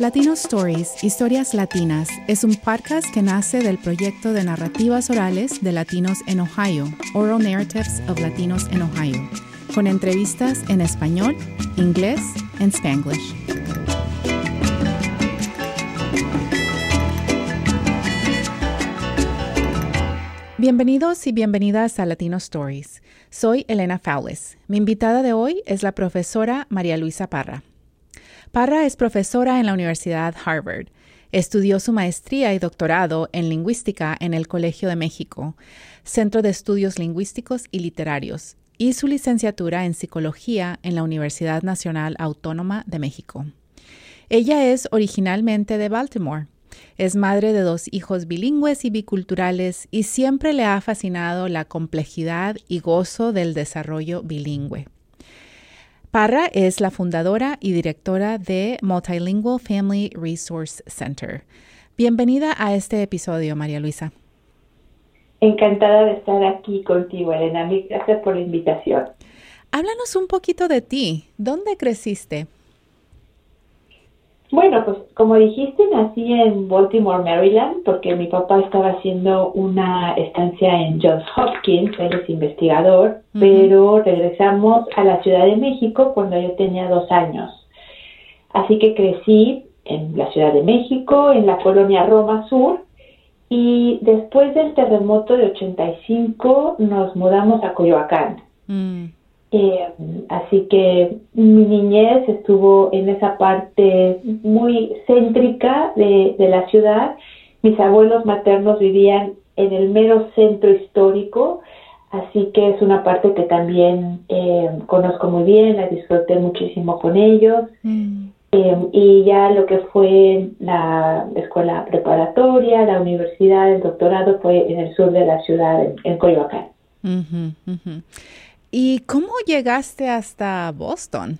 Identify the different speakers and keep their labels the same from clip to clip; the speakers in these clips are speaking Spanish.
Speaker 1: Latino Stories, Historias Latinas, es un podcast que nace del proyecto de narrativas orales de latinos en Ohio, Oral Narratives of Latinos in Ohio, con entrevistas en español, inglés y spanglish. Bienvenidos y bienvenidas a Latino Stories. Soy Elena Fowles. Mi invitada de hoy es la profesora María Luisa Parra. Parra es profesora en la Universidad Harvard. Estudió su maestría y doctorado en lingüística en el Colegio de México, Centro de Estudios Lingüísticos y Literarios, y su licenciatura en psicología en la Universidad Nacional Autónoma de México. Ella es originalmente de Baltimore. Es madre de dos hijos bilingües y biculturales y siempre le ha fascinado la complejidad y gozo del desarrollo bilingüe. Parra es la fundadora y directora de Multilingual Family Resource Center. Bienvenida a este episodio, María Luisa.
Speaker 2: Encantada de estar aquí contigo, Elena. Gracias por la invitación.
Speaker 1: Háblanos un poquito de ti. ¿Dónde creciste?
Speaker 2: Bueno, pues como dijiste, nací en Baltimore, Maryland, porque mi papá estaba haciendo una estancia en Johns Hopkins, él es investigador, pero regresamos a la Ciudad de México cuando yo tenía dos años. Así que crecí en la Ciudad de México, en la colonia Roma Sur, y después del terremoto de 85 nos mudamos a Coyoacán. Mm. Eh, así que mi niñez estuvo en esa parte muy céntrica de, la ciudad. Mis abuelos maternos vivían en el mero centro histórico, así que es una parte que también eh, conozco muy bien, la disfruté muchísimo con ellos. Mm. Eh, y ya lo que fue la escuela preparatoria, la universidad, el doctorado fue en el sur de la ciudad, en, Coyoacán.
Speaker 1: ¿Y cómo llegaste hasta Boston?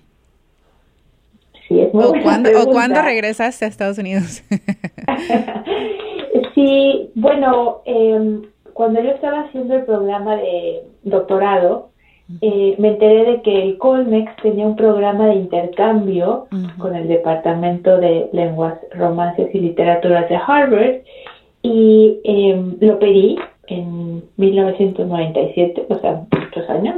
Speaker 2: Sí, es muy
Speaker 1: ¿O, cuándo, ¿O cuándo regresaste a Estados Unidos?
Speaker 2: sí, bueno, em, cuando yo estaba haciendo el programa de doctorado, eh, me enteré de que el Colmex tenía un programa de intercambio con el Departamento de Lenguas, Romances y Literaturas de Harvard y em, lo pedí en 1997, o sea, muchos años.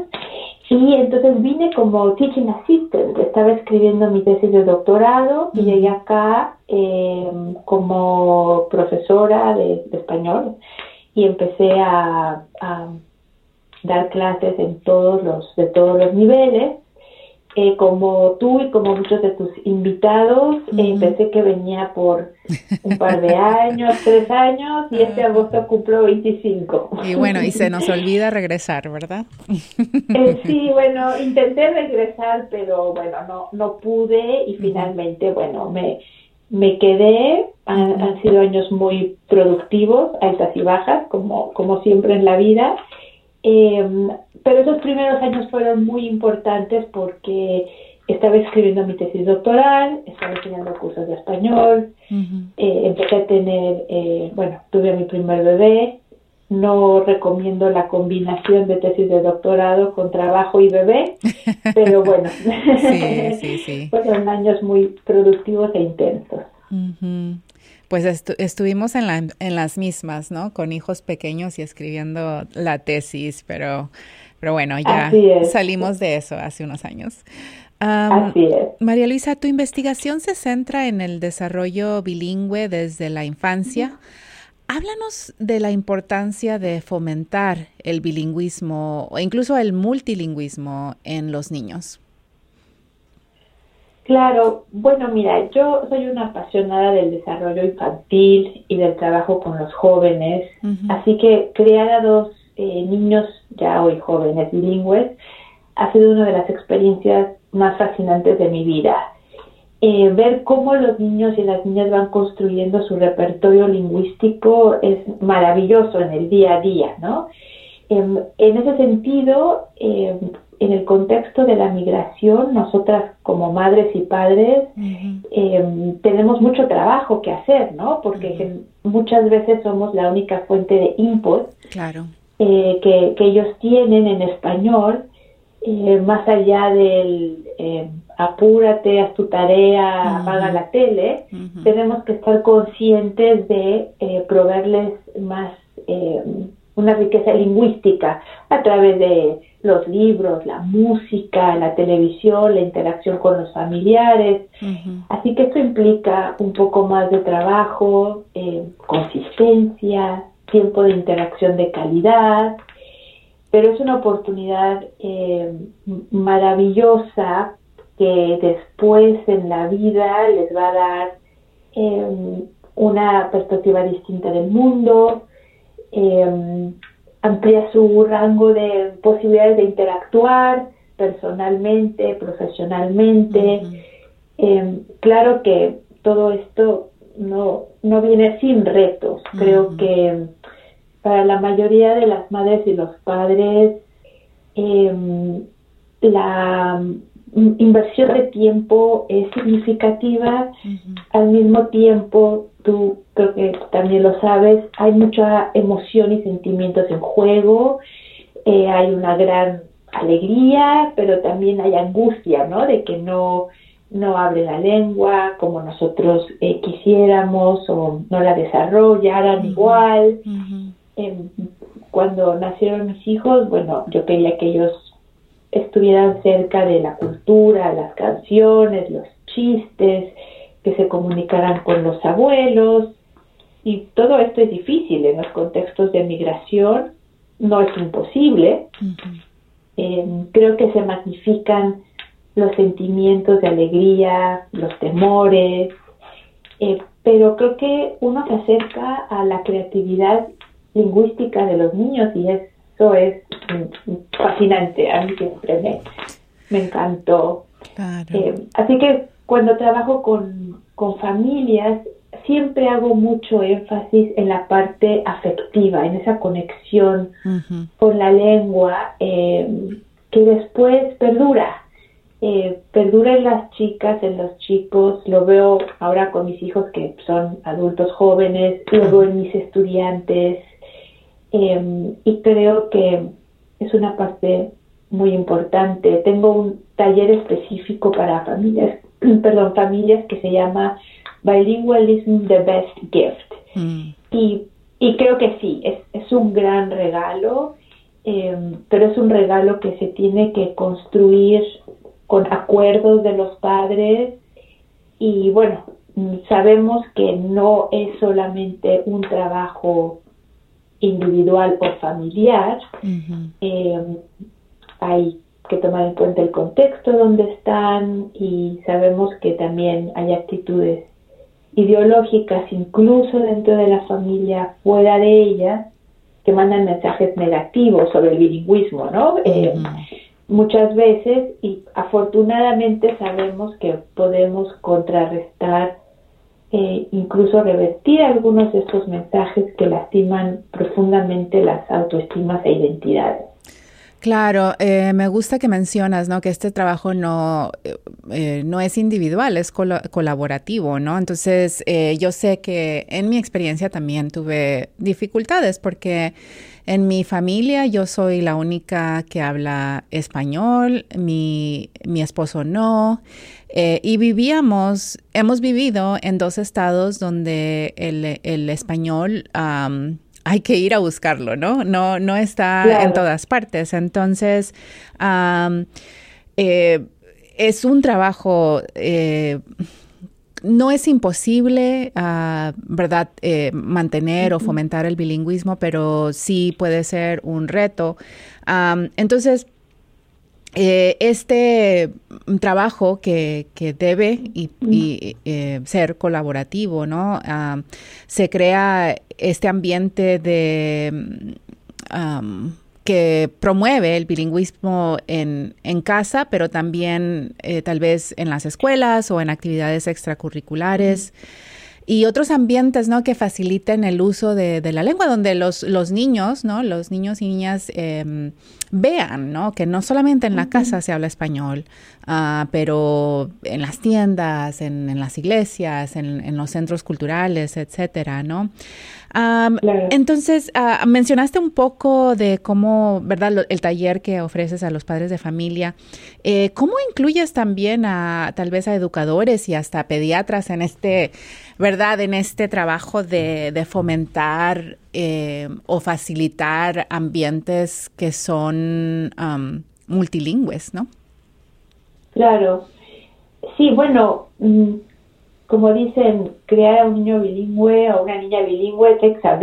Speaker 2: Y entonces vine como teaching assistant, estaba escribiendo mi tesis de doctorado y llegué acá em, como profesora de, español y empecé a, a, dar clases en todos los, de todos los niveles eh, como tú y como muchos de tus invitados, eh, pensé que venía por un par de años, tres años, y este agosto cumplo 25.
Speaker 1: Y bueno, y se nos olvida regresar, ¿verdad?
Speaker 2: Eh, sí, bueno, intenté regresar, pero bueno, no, no pude y finalmente, bueno, me, me quedé. Han, han sido años muy productivos, altas y bajas, como, como siempre en la vida. Eh, pero esos primeros años fueron muy importantes porque estaba escribiendo mi tesis doctoral, estaba enseñando cursos de español, eh, empecé a tener, eh, bueno, tuve a mi primer bebé, no recomiendo la combinación de tesis de doctorado con trabajo y bebé, pero bueno, fueron años muy productivos e intensos.
Speaker 1: Pues estuvimos en, la, en las mismas, ¿no? Con hijos pequeños y escribiendo la tesis, pero pero bueno, ya salimos de eso hace unos años.
Speaker 2: Así es.
Speaker 1: María Luisa, tu investigación se centra en el desarrollo bilingüe desde la infancia. Háblanos de la importancia de fomentar el bilingüismo o incluso el multilingüismo en los niños.
Speaker 2: Claro, bueno, mira, yo soy una apasionada del desarrollo infantil y del trabajo con los jóvenes, así que crear a dos eh, niños ya hoy jóvenes bilingües ha sido una de las experiencias más fascinantes de mi vida. Eh, ver cómo los niños y las niñas van construyendo su repertorio lingüístico es maravilloso en el día a día, ¿no? Em, en ese sentido, em, en el contexto de la migración, nosotras como madres y padres em, tenemos mucho trabajo que hacer, ¿no? Porque muchas veces somos la única fuente de input.
Speaker 1: Claro.
Speaker 2: Eh, que, ellos tienen en español, eh, más allá del eh, apúrate, haz tu tarea, apaga la tele, tenemos que estar conscientes de eh, proveerles más eh, una riqueza lingüística a través de los libros, la música, la televisión, la interacción con los familiares. Así que esto implica un poco más de trabajo, eh, consistencia, tiempo de interacción de calidad, pero es una oportunidad eh, maravillosa que después en la vida les va a dar eh, una perspectiva distinta del mundo, eh, amplía su rango de posibilidades de interactuar personalmente, profesionalmente. claro que todo esto no, no viene sin retos. Creo que para la mayoría de las madres y los padres, em, la inversión de tiempo es significativa. Al mismo tiempo, tú creo que también lo sabes, hay mucha emoción y sentimientos en juego. Eh, hay una gran alegría, pero también hay angustia, ¿no? De que no no hable la lengua como nosotros eh, quisiéramos o no la desarrollaran igual. Em, cuando nacieron mis hijos, bueno, yo quería que ellos estuvieran cerca de la cultura, las canciones, los chistes, que se comunicaran con los abuelos. Y todo esto es difícil en los contextos de migración, no es imposible. Em, creo que se magnifican los sentimientos de alegría, los temores, eh, pero creo que uno se acerca a la creatividad lingüística de los niños y eso es fascinante, a mí siempre me, me encantó. Eh, así que cuando trabajo con, con familias, siempre hago mucho énfasis en la parte afectiva, en esa conexión con la lengua eh, que después perdura. Eh, perdura en las chicas, en los chicos, lo veo ahora con mis hijos que son adultos jóvenes, lo veo en mis estudiantes, Em, y creo que es una parte muy importante. Tengo un taller específico para familias, perdón, familias que se llama Bilingualism the Best Gift. Mm. Y, y, creo que sí, es, es un gran regalo, em, pero es un regalo que se tiene que construir con acuerdos de los padres y bueno, sabemos que no es solamente un trabajo individual o familiar. Eh, hay que tomar en cuenta el contexto donde están y sabemos que también hay actitudes ideológicas incluso dentro de la familia, fuera de ella, que mandan mensajes negativos sobre el bilingüismo, ¿no? Eh, muchas veces y afortunadamente sabemos que podemos contrarrestar eh, incluso revertir algunos de estos mensajes que lastiman profundamente las autoestimas e identidades.
Speaker 1: Claro, eh, me gusta que mencionas, ¿no? Que este trabajo no, eh, no es individual, es colaborativo, ¿no? Entonces, yo sé que en mi experiencia también tuve dificultades porque en mi familia yo soy la única que habla español, mi, mi esposo no, eh, y vivíamos, hemos vivido en dos estados donde el, el español hay que ir a buscarlo, ¿no? No, no está en todas partes. Entonces, eh, es un trabajo eh, no es imposible, ah, ¿verdad?, eh, mantener o fomentar el bilingüismo, pero sí puede ser un reto. entonces, eh, este trabajo que, debe y, eh, ser colaborativo, ¿no? se crea este ambiente de que promueve el bilingüismo en, en casa, pero también eh, tal vez en las escuelas o en actividades extracurriculares. Y otros ambientes, ¿no? Que faciliten el uso de, la lengua, donde los, los, niños, ¿no? Los niños y niñas em, vean, ¿no? Que no solamente en la casa se habla español, ah, pero en las tiendas, en, las iglesias, en, en, los centros culturales, etcétera, ¿no? Entonces, ah, mencionaste un poco de cómo, ¿verdad? El taller que ofreces a los padres de familia. Eh, ¿Cómo incluyes también a tal vez a educadores y hasta pediatras en este, ¿verdad? En este trabajo de, fomentar eh, o facilitar ambientes que son multilingües, ¿no?
Speaker 2: Claro. Sí, bueno, mm, como dicen, crear a un niño bilingüe o una niña bilingüe a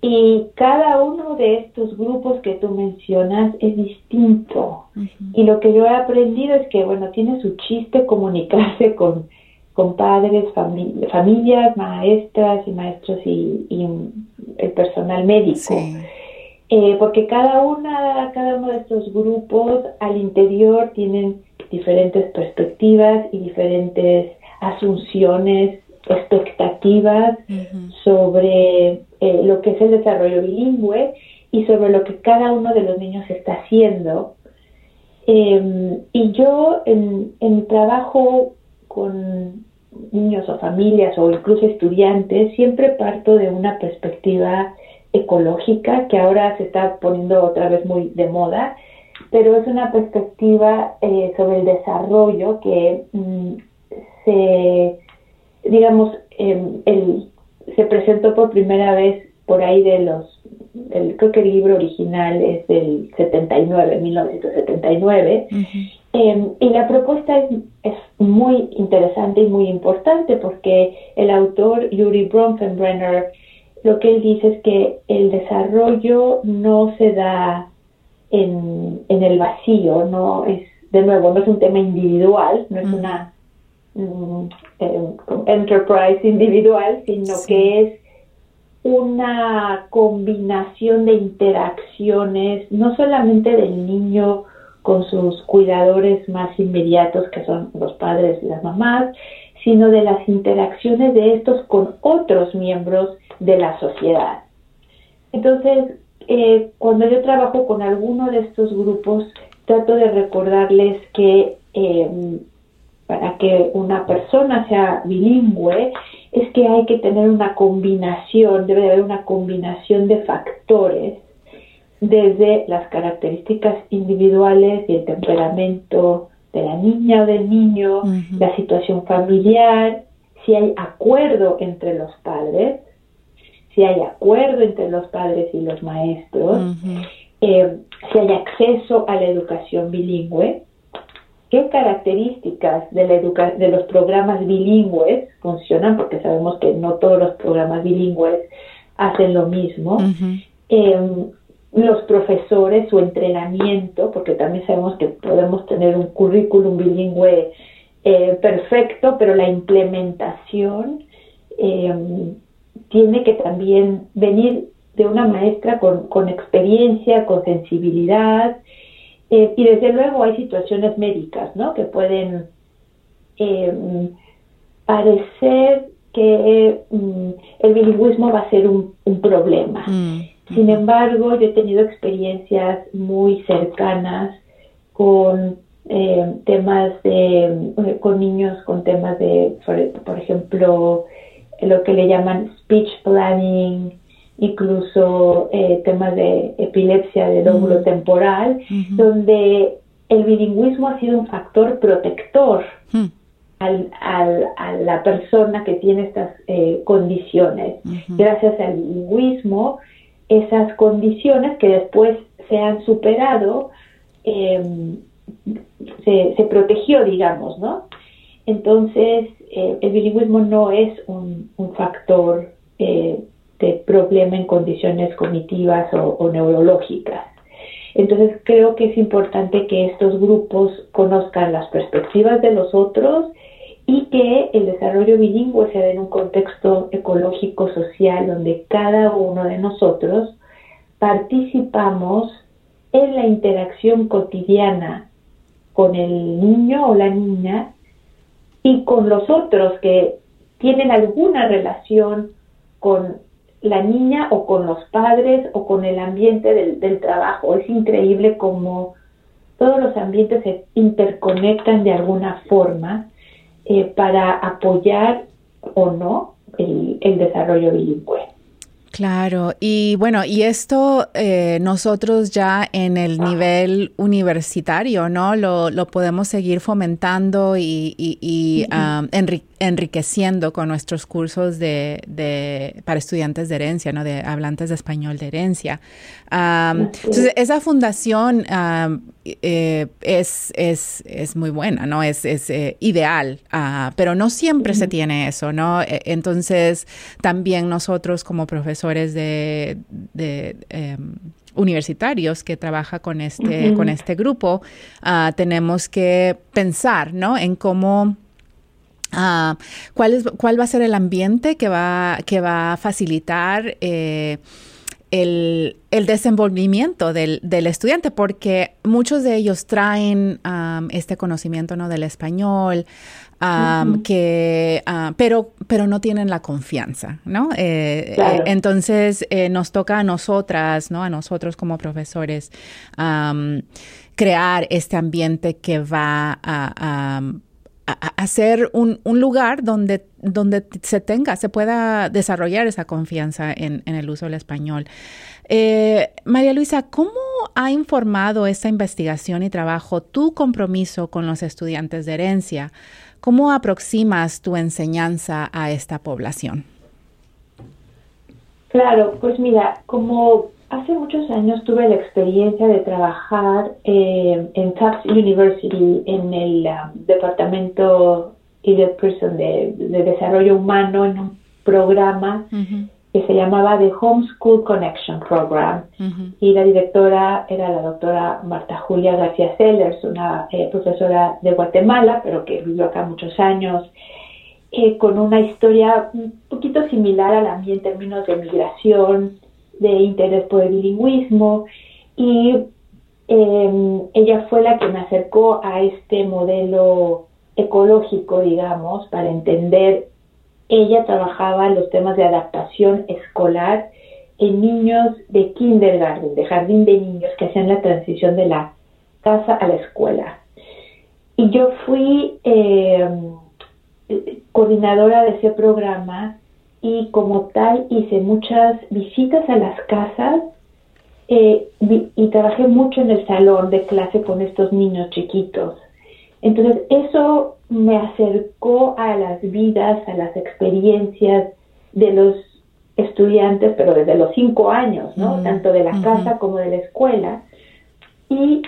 Speaker 2: Y cada uno de estos grupos que tú mencionas es distinto. Y lo que yo he aprendido es que, bueno, tiene su chiste comunicarse con, con padres, familias, maestras y maestros y, el personal médico. Eh, porque cada una, cada uno de estos grupos al interior tienen diferentes perspectivas y diferentes asunciones, expectativas sobre eh, lo que es el desarrollo bilingüe y sobre lo que cada uno de los niños está haciendo. Em, y yo en, en mi trabajo con niños o familias o incluso estudiantes siempre parto de una perspectiva ecológica que ahora se está poniendo otra vez muy de moda, pero es una perspectiva eh, sobre el desarrollo que mm, se, digamos, em, el, se presentó por primera vez por ahí de los, el, creo que el libro original es del 79, 1979, em, y la propuesta es, es, muy interesante y muy importante porque el autor Yuri Bronfenbrenner lo que él dice es que el desarrollo no se da en, en el vacío, no es, de nuevo, no es un tema individual, no es una mm, eh, enterprise individual, sino que es una combinación de interacciones, no solamente del niño con sus cuidadores más inmediatos, que son los padres y las mamás, sino de las interacciones de estos con otros miembros de la sociedad. Entonces, eh, cuando yo trabajo con alguno de estos grupos, trato de recordarles que eh, para que una persona sea bilingüe es que hay que tener una combinación, debe haber una combinación de factores desde las características individuales y el temperamento de la niña o del niño, la situación familiar, si hay acuerdo entre los padres, si hay acuerdo entre los padres y los maestros, eh, si hay acceso a la educación bilingüe, qué características de, la de los programas bilingües funcionan, porque sabemos que no todos los programas bilingües hacen lo mismo. Los profesores, su entrenamiento, porque también sabemos que podemos tener un currículum bilingüe eh, perfecto, pero la implementación eh, tiene que también venir de una maestra con, con experiencia, con sensibilidad, eh, y desde luego hay situaciones médicas, ¿no? Que pueden em, parecer que mm, el bilingüismo va a ser un, problema. Mm, Sin embargo, yo he tenido experiencias muy cercanas con em, temas de, con niños con temas de, por ejemplo, lo que le llaman speech planning, incluso eh, temas de epilepsia de lóbulo temporal, donde el bilingüismo ha sido un factor protector hmm. al, a la persona que tiene estas eh, condiciones. Gracias al bilingüismo, esas condiciones que después se han superado, em, se, se protegió, digamos, ¿no? Entonces, eh, el bilingüismo no es un, factor eh, de problema en condiciones cognitivas o, neurológicas. Entonces, creo que es importante que estos grupos conozcan las perspectivas de los otros y que el desarrollo bilingüe sea en un contexto ecológico, social, donde cada uno de nosotros participamos en la interacción cotidiana con el niño o la niña y con los otros que tienen alguna relación con la niña o con los padres o con el ambiente del, trabajo. Es increíble cómo todos los ambientes se interconectan de alguna forma eh, para apoyar o no, el desarrollo bilingüe.
Speaker 1: Claro, y bueno, y esto eh, nosotros ya en el nivel universitario, ¿no? Lo, lo podemos seguir fomentando y, y, enriqueciendo con nuestros cursos de, de, para estudiantes de herencia, ¿no? De hablantes de español de herencia. entonces, esa fundación eh, es, es, es, muy buena, ¿no? Es, es eh, ideal, ah, pero no siempre se tiene eso, ¿no? E, entonces, también nosotros como profesores de, em, universitarios que trabaja con este, con este grupo, ah, tenemos que pensar, ¿no? En cómo ah, ¿cuál, es, ¿Cuál va a ser el ambiente que va, que va a facilitar eh, el, desenvolvimiento del, estudiante, porque muchos de ellos traen este conocimiento ¿no? del español, que, ah, pero, pero no tienen la confianza, ¿no? Eh, eh, entonces eh, nos toca a nosotras, ¿no? A nosotros como profesores crear este ambiente que va a, hacer un, lugar donde, donde se tenga, se pueda desarrollar esa confianza en, el uso del español. Eh, María Luisa, ¿cómo ha informado esta investigación y trabajo tu compromiso con los estudiantes de herencia? ¿Cómo aproximas tu enseñanza a esta población?
Speaker 2: Claro, pues mira, como hace muchos años tuve la experiencia de trabajar eh, en Tufts University en el um, departamento de, de, desarrollo humano en un programa que se llamaba The Homeschool Connection Program y la directora era la doctora Marta Julia García Sellers, una eh, profesora de Guatemala, pero que vivió acá muchos años, eh, con una historia un poquito similar a la mía en términos de migración, de interés por el bilingüismo y em, ella fue la que me acercó a este modelo ecológico, digamos, para entender. Ella trabajaba los temas de adaptación escolar en niños de kindergarten, de jardín de niños que hacían la transición de la casa a la escuela. Y yo fui em, coordinadora de ese programa y como tal hice muchas visitas a las casas eh, y trabajé mucho en el salón de clase con estos niños chiquitos. Entonces eso me acercó a las vidas, a las experiencias de los estudiantes, pero desde los cinco años, ¿no? Tanto de la casa como de la escuela. Y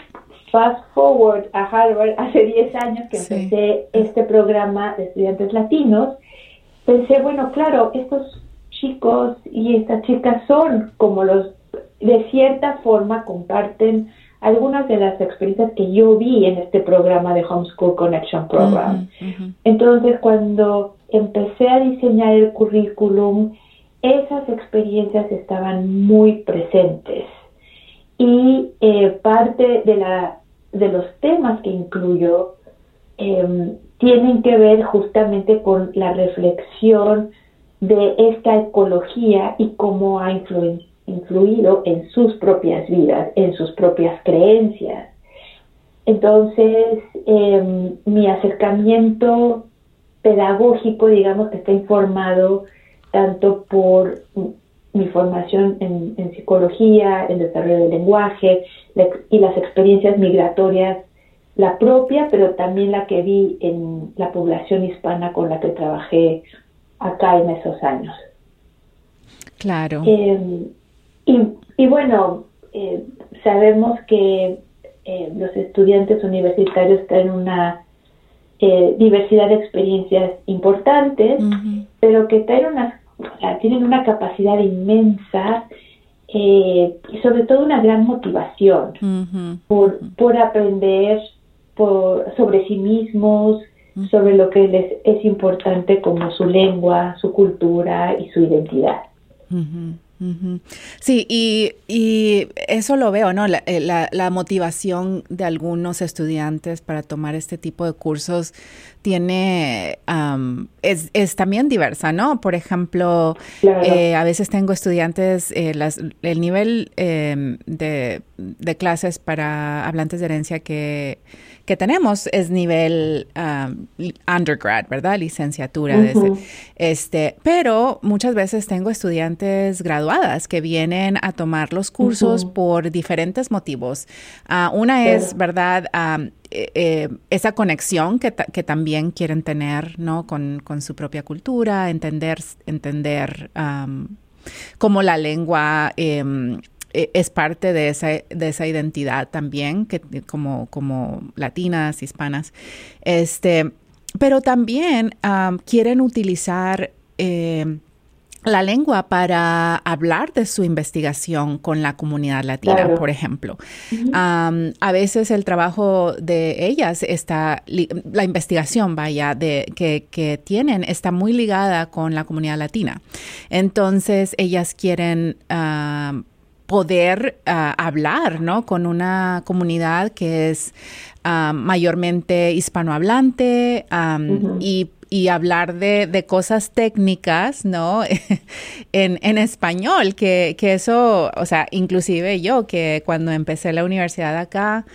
Speaker 2: fast forward a Harvard, hace diez años que empecé este programa de estudiantes latinos, pensé, bueno, claro, estos chicos y estas chicas son como los, de cierta forma comparten algunas de las experiencias que yo vi en este programa de Homeschool Connection Program. Entonces, cuando empecé a diseñar el currículum, esas experiencias estaban muy presentes. Y eh, parte de, la, de los temas que incluyo eh, tienen que ver justamente con la reflexión de esta ecología y cómo ha influido en sus propias vidas, en sus propias creencias. Entonces, em, mi acercamiento pedagógico, digamos, que está informado tanto por mi formación en, en psicología, en desarrollo del lenguaje y las experiencias migratorias la propia, pero también la que vi en la población hispana con la que trabajé acá en esos años.
Speaker 1: Claro.
Speaker 2: Em, y, bueno, eh, sabemos que eh, los estudiantes universitarios traen una eh, diversidad de experiencias importantes, pero que traen una, tienen una capacidad inmensa y sobre todo una gran motivación por, por aprender sobre sí mismos, sobre lo que les es importante como su lengua, su cultura y su identidad.
Speaker 1: Sí, y, y, eso lo veo, ¿no? La, eh, la, la, motivación de algunos estudiantes para tomar este tipo de cursos tiene, es, es, también diversa, ¿no? Por ejemplo, eh, a veces tengo estudiantes, eh, las, el nivel em, de, de clases para hablantes de herencia que que tenemos es nivel um, undergrad, ¿verdad? Licenciatura. este, pero muchas veces tengo estudiantes graduadas que vienen a tomar los cursos por diferentes motivos. Uh, una es, ¿verdad? Um, eh, eh, esa conexión que, que, también quieren tener, ¿no? Con, con, su propia cultura, entender, entender um, cómo la lengua em, e, es parte de esa, de esa identidad también, que como, como latinas, hispanas. Este, pero también quieren utilizar eh, la lengua para hablar de su investigación con la comunidad latina, por ejemplo. a veces el trabajo de ellas está, la investigación, vaya, de, que, que, tienen está muy ligada con la comunidad latina. Entonces, ellas quieren poder ah, hablar ¿no? con una comunidad que es ah, mayormente hispanohablante y, y, hablar de, de, cosas técnicas, ¿no? en, en, español, que, que, eso, o sea, inclusive yo que cuando empecé la universidad acá,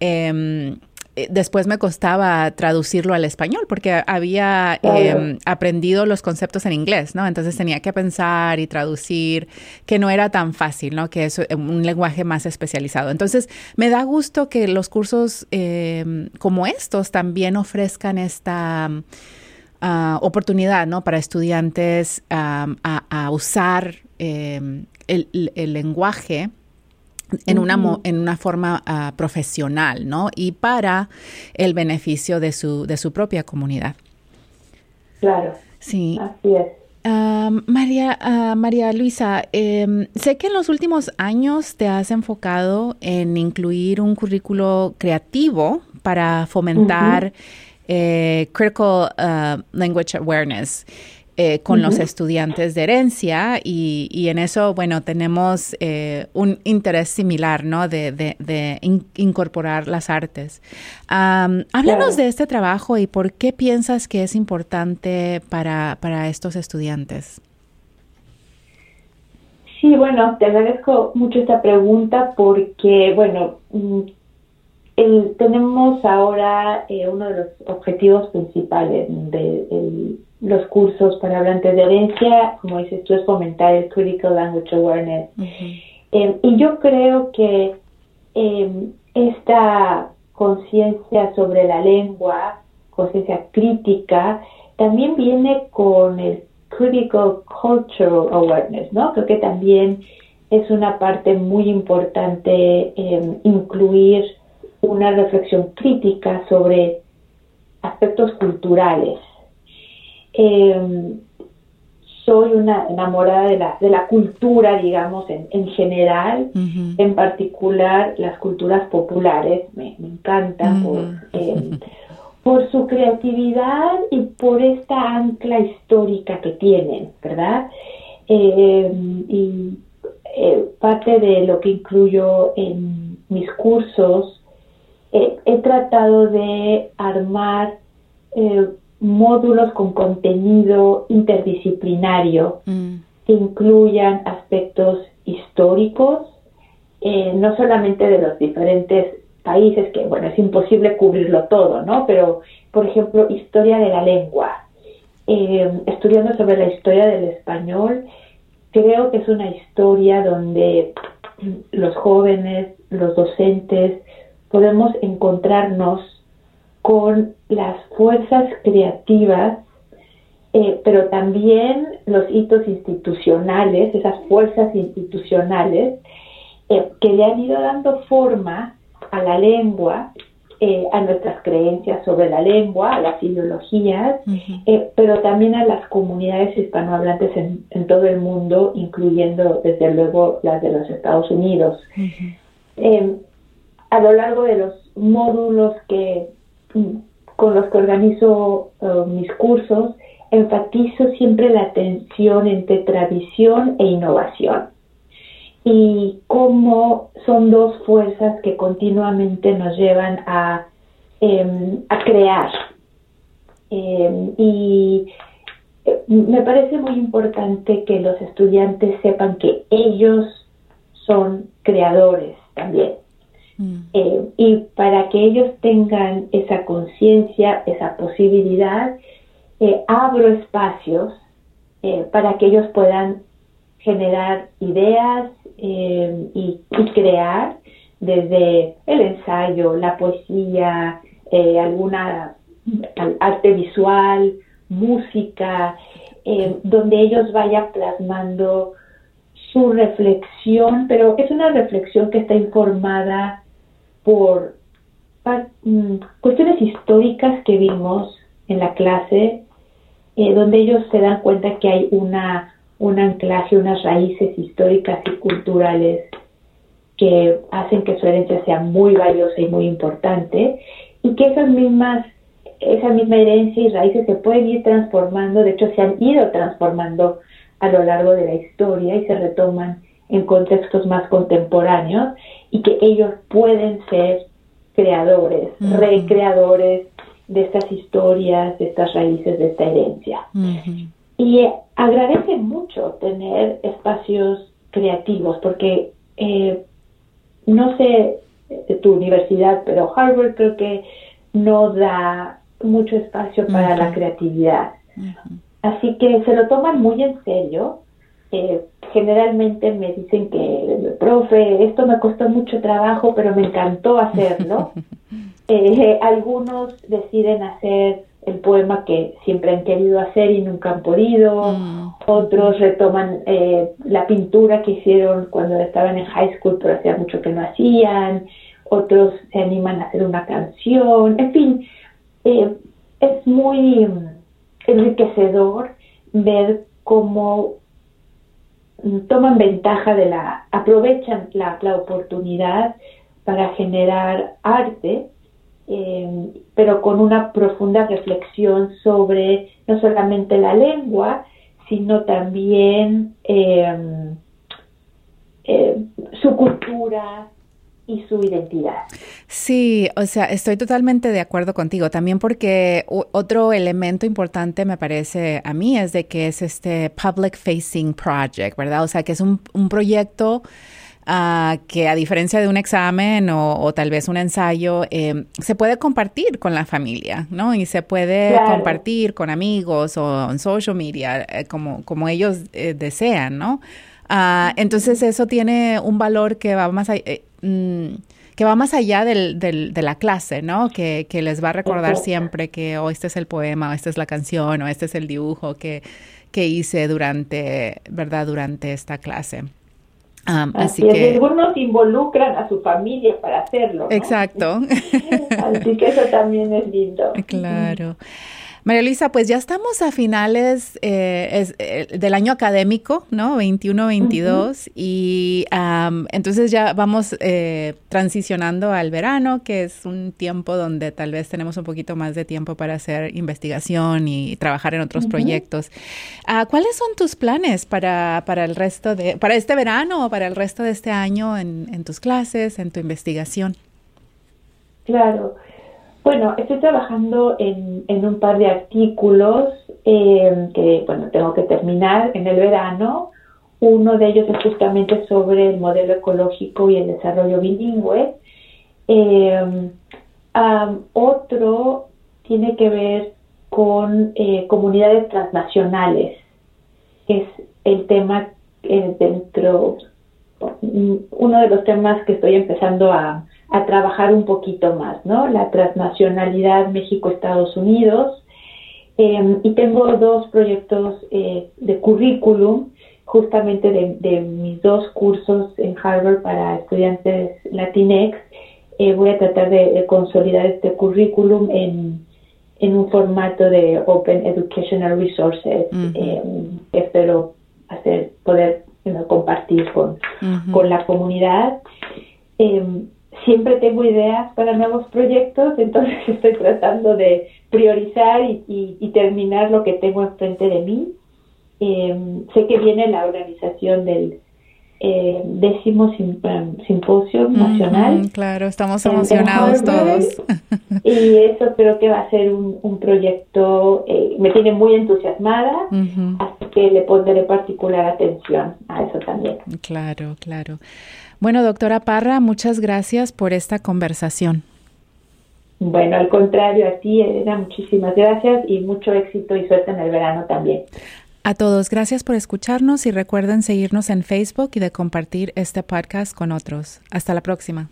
Speaker 1: eh, eh, después me costaba traducirlo al español porque había em, aprendido los conceptos en inglés, ¿no? Entonces tenía que pensar y traducir, que no era tan fácil, ¿no? Que es un lenguaje más especializado. Entonces me da gusto que los cursos em, como estos también ofrezcan esta... Ah, oportunidad ¿no? para estudiantes a, usar em, el, el, lenguaje en una, en una forma ah, profesional, ¿no? Y para el beneficio de su, de su propia comunidad.
Speaker 2: Claro.
Speaker 1: Sí.
Speaker 2: Así es.
Speaker 1: María, ah, María Luisa, em, sé que en los últimos años te has enfocado en incluir un currículo creativo para fomentar eh, critical ah, language awareness. Eh, con los estudiantes de herencia y, en eso, bueno, tenemos eh, un interés similar, ¿no? De, incorporar las artes. háblanos de este trabajo y por qué piensas que es importante para, para estos estudiantes.
Speaker 2: Sí, bueno, te agradezco mucho esta pregunta porque, bueno, mm, tenemos ahora eh, uno de los objetivos principales de, los cursos para hablantes de herencia, como dices tú, es fomentar el Critical Language Awareness. Em, y yo creo que em, esta conciencia sobre la lengua, conciencia crítica, también viene con el Critical Cultural Awareness, ¿no? Creo que también es una parte muy importante em, incluir una reflexión crítica sobre aspectos culturales. Em, soy una enamorada de la, de la cultura, digamos, en, en general, en particular las culturas populares, me, encantan por, em, por su creatividad y por esta ancla histórica que tienen, ¿verdad? Em, y eh, parte de lo que incluyo en mis cursos he tratado de armar eh, módulos con contenido interdisciplinario mm. que incluyan aspectos históricos, eh, no solamente de los diferentes países, que bueno, es imposible cubrirlo todo, ¿no? Pero, por ejemplo, historia de la lengua. Eh, estudiando sobre la historia del español, creo que es una historia donde los jóvenes, los docentes, podemos encontrarnos con las fuerzas creativas, eh, pero también los hitos institucionales, esas fuerzas institucionales eh, que le han ido dando forma a la lengua, eh, a nuestras creencias sobre la lengua, a las ideologías, pero también a las comunidades hispanohablantes en, todo el mundo, incluyendo desde luego las de los Estados Unidos a lo largo de los módulos que con los que organizo uh, mis cursos, enfatizo siempre la tensión entre tradición e innovación y cómo son dos fuerzas que continuamente nos llevan a, em, a crear. Em, y eh, me parece muy importante que los estudiantes sepan que ellos son creadores también. Mm. Eh, y para que ellos tengan esa conciencia, esa posibilidad, eh, abro espacios para que ellos puedan generar ideas y, crear desde el ensayo, la poesía, alguna arte visual, música, eh, donde ellos vayan plasmando su reflexión, pero es una reflexión que está informada por mm, cuestiones históricas que vimos en la clase, eh, donde ellos se dan cuenta que hay una un anclaje, unas raíces históricas y culturales que hacen que su herencia sea muy valiosa y muy importante y que esas mismas esa misma herencia y raíces se pueden ir transformando, de hecho se han ido transformando a lo largo de la historia y se retoman en contextos más contemporáneos y que ellos pueden ser creadores, recreadores de estas historias, de estas raíces, de esta herencia. Y agradece mucho tener espacios creativos porque eh, no sé de tu universidad, pero Harvard creo que no da mucho espacio para la creatividad. Así que se lo toman muy en serio. Eh, generalmente me dicen que, profe, esto me costó mucho trabajo, pero me encantó hacerlo. Eh, algunos deciden hacer el poema que siempre han querido hacer y nunca han podido. Mm. Otros retoman eh, la pintura que hicieron cuando estaban en high school, pero hacía mucho que no hacían. Otros se animan a hacer una canción. En fin, eh, es muy enriquecedor ver cómo toman ventaja de la, aprovechan la, oportunidad para generar arte, eh, pero con una profunda reflexión sobre no solamente la lengua, sino también eh, su cultura, y su identidad.
Speaker 1: Sí, o sea, estoy totalmente de acuerdo contigo. También porque otro elemento importante me parece a mí es de que es este public facing project, ¿verdad? O sea, que es un, proyecto uh, que a diferencia de un examen o, tal vez un ensayo, eh, se puede compartir con la familia, ¿no? Y se puede compartir con amigos o en social media, eh, como, como ellos eh, desean, ¿no? Uh, entonces eso tiene un valor que va más allá, Mm, que va más allá del, del, de la clase, ¿no? Que, que, les va a recordar siempre que oh, este es el poema, o esta es la canción, o este es el dibujo que, que hice durante, ¿verdad? Durante esta clase.
Speaker 2: así, que algunos involucran a su familia para hacerlo.
Speaker 1: Exacto.
Speaker 2: así que eso también es lindo.
Speaker 1: Claro. María Luisa, pues ya estamos a finales eh, eh, del año académico, ¿no? 21-22, y entonces ya vamos eh, transicionando al verano, que es un tiempo donde tal vez tenemos un poquito más de tiempo para hacer investigación y trabajar en otros proyectos. Ah, ¿Cuáles son tus planes para, para el resto de, para este verano o para el resto de este año en, en tus clases, en tu investigación?
Speaker 2: Claro. Bueno, estoy trabajando en, un par de artículos eh, que, bueno, tengo que terminar en el verano. Uno de ellos es justamente sobre el modelo ecológico y el desarrollo bilingüe. Eh, otro tiene que ver con eh, comunidades transnacionales. Es el tema dentro, uno de los temas que estoy empezando a, a trabajar un poquito más, ¿no? La transnacionalidad México-Estados Unidos. Em, y tengo dos proyectos eh, de currículum, justamente de, mis dos cursos en Harvard para estudiantes Latinx. Eh, voy a tratar de, consolidar este currículum en, en, un formato de Open Educational Resources. Em, espero hacer, poder compartir con, con la comunidad. Em, siempre tengo ideas para nuevos proyectos, entonces estoy tratando de priorizar y, terminar lo que tengo enfrente de mí. Em, sé que viene la organización del eh, décimo simposio nacional.
Speaker 1: claro, estamos emocionados todos.
Speaker 2: y eso creo que va a ser un, proyecto, eh, me tiene muy entusiasmada, así que le pondré particular atención a eso también.
Speaker 1: Claro, claro. Bueno, doctora Parra, muchas gracias por esta conversación.
Speaker 2: Bueno, al contrario, a ti, Elena, muchísimas gracias y mucho éxito y suerte en el verano también.
Speaker 1: A todos, gracias por escucharnos y recuerden seguirnos en Facebook y de compartir este podcast con otros. Hasta la próxima.